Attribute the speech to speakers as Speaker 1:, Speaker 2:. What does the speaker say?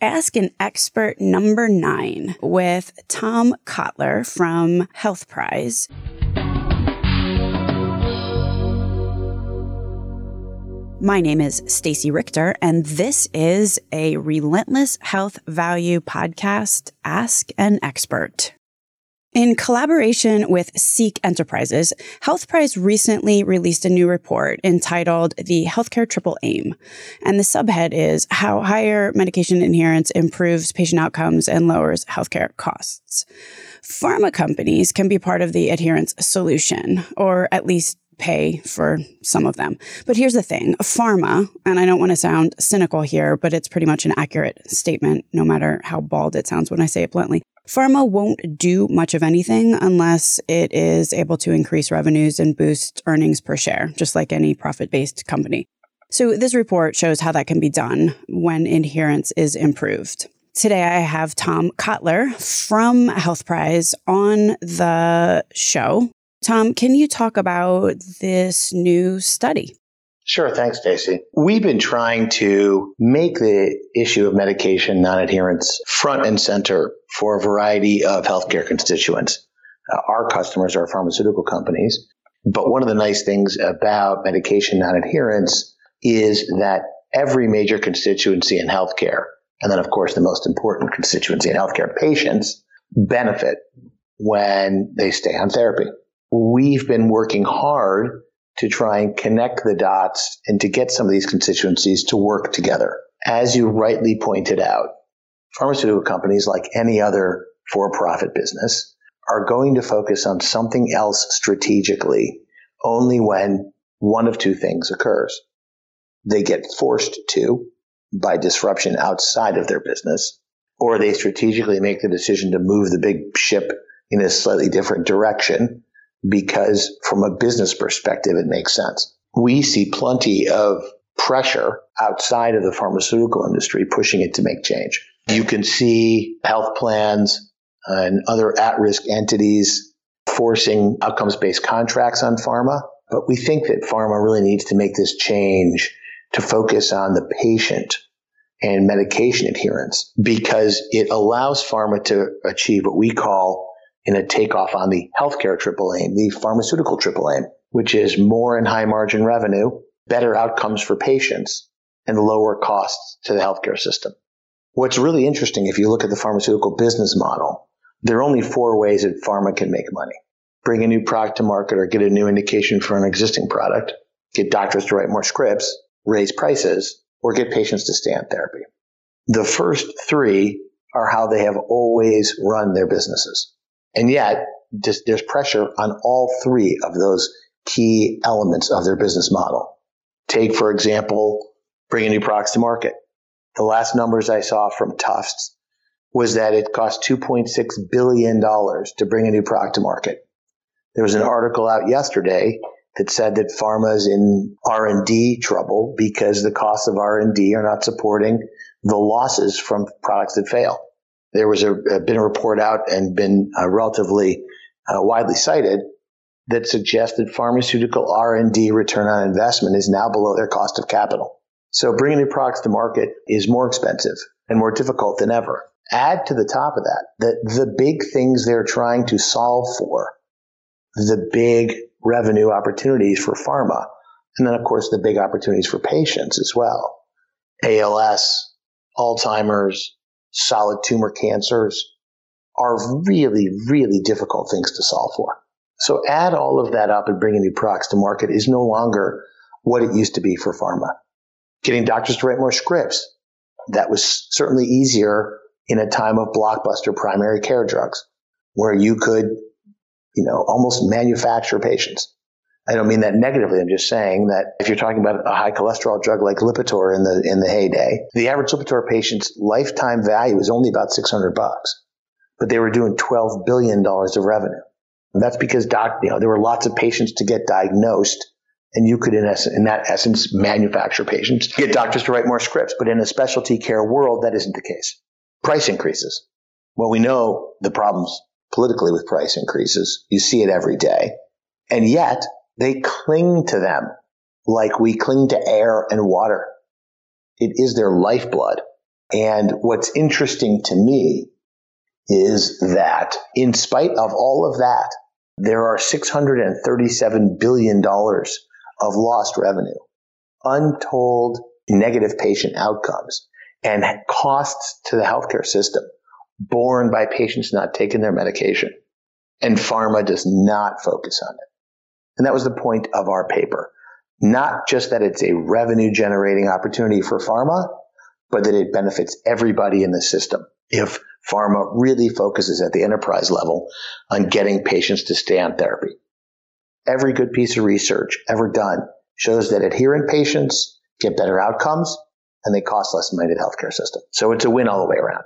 Speaker 1: Ask an Expert number nine with Tom Kotler from HealthPrize. My name is Stacey Richter, and this is a relentless health value podcast, Ask an Expert. In collaboration with Seek Enterprises, HealthPrize recently released a new report entitled The Healthcare Triple Aim. And the subhead is How Higher Medication Adherence Improves Patient Outcomes and Lowers Healthcare Costs. Pharma companies can be part of the adherence solution, or at least pay for some of them. But here's the thing pharma, and I don't want to sound cynical here, but it's pretty much an accurate statement, no matter how bald it sounds when I say it bluntly. Pharma won't do much of anything unless it is able to increase revenues and boost earnings per share, just like any profit based company. So, this report shows how that can be done when adherence is improved. Today, I have Tom Kotler from HealthPrize on the show. Tom, can you talk about this new study?
Speaker 2: Sure. Thanks, Stacey. We've been trying to make the issue of medication non-adherence front and center for a variety of healthcare constituents. Uh, our customers are pharmaceutical companies. But one of the nice things about medication non-adherence is that every major constituency in healthcare, and then of course the most important constituency in healthcare, patients, benefit when they stay on therapy. We've been working hard to try and connect the dots and to get some of these constituencies to work together. As you rightly pointed out, pharmaceutical companies, like any other for profit business, are going to focus on something else strategically only when one of two things occurs. They get forced to by disruption outside of their business, or they strategically make the decision to move the big ship in a slightly different direction because from a business perspective, it makes sense. We see plenty of pressure outside of the pharmaceutical industry pushing it to make change. You can see health plans and other at risk entities forcing outcomes based contracts on pharma. But we think that pharma really needs to make this change to focus on the patient and medication adherence because it allows pharma to achieve what we call in a takeoff on the healthcare triple aim, the pharmaceutical triple aim, which is more and high margin revenue, better outcomes for patients, and lower costs to the healthcare system. What's really interesting, if you look at the pharmaceutical business model, there are only four ways that pharma can make money. Bring a new product to market or get a new indication for an existing product, get doctors to write more scripts, raise prices, or get patients to stay on therapy. The first three are how they have always run their businesses. And yet, just, there's pressure on all three of those key elements of their business model. Take, for example, bringing new products to market. The last numbers I saw from Tufts was that it cost $2.6 billion to bring a new product to market. There was an article out yesterday that said that pharma is in R&D trouble because the costs of R&D are not supporting the losses from products that fail there was a, been a report out and been uh, relatively uh, widely cited that suggested pharmaceutical R&D return on investment is now below their cost of capital. So bringing new products to market is more expensive and more difficult than ever. Add to the top of that that the big things they're trying to solve for, the big revenue opportunities for pharma, and then of course the big opportunities for patients as well. ALS, Alzheimer's, solid tumor cancers are really, really difficult things to solve for. So add all of that up and bringing new products to market is no longer what it used to be for pharma. Getting doctors to write more scripts. That was certainly easier in a time of blockbuster primary care drugs where you could, you know, almost manufacture patients. I don't mean that negatively. I'm just saying that if you're talking about a high cholesterol drug like Lipitor in the in the heyday, the average Lipitor patient's lifetime value is only about 600 bucks, but they were doing 12 billion dollars of revenue. And that's because doc, you know, there were lots of patients to get diagnosed, and you could, in, essence, in that essence, manufacture patients, get doctors to write more scripts. But in a specialty care world, that isn't the case. Price increases. Well, we know the problems politically with price increases. You see it every day. And yet, they cling to them like we cling to air and water. It is their lifeblood. And what's interesting to me is that in spite of all of that, there are $637 billion of lost revenue, untold negative patient outcomes, and costs to the healthcare system borne by patients not taking their medication. And pharma does not focus on it. And that was the point of our paper. Not just that it's a revenue generating opportunity for pharma, but that it benefits everybody in the system. If pharma really focuses at the enterprise level on getting patients to stay on therapy. Every good piece of research ever done shows that adherent patients get better outcomes and they cost less money to the healthcare system. So it's a win all the way around.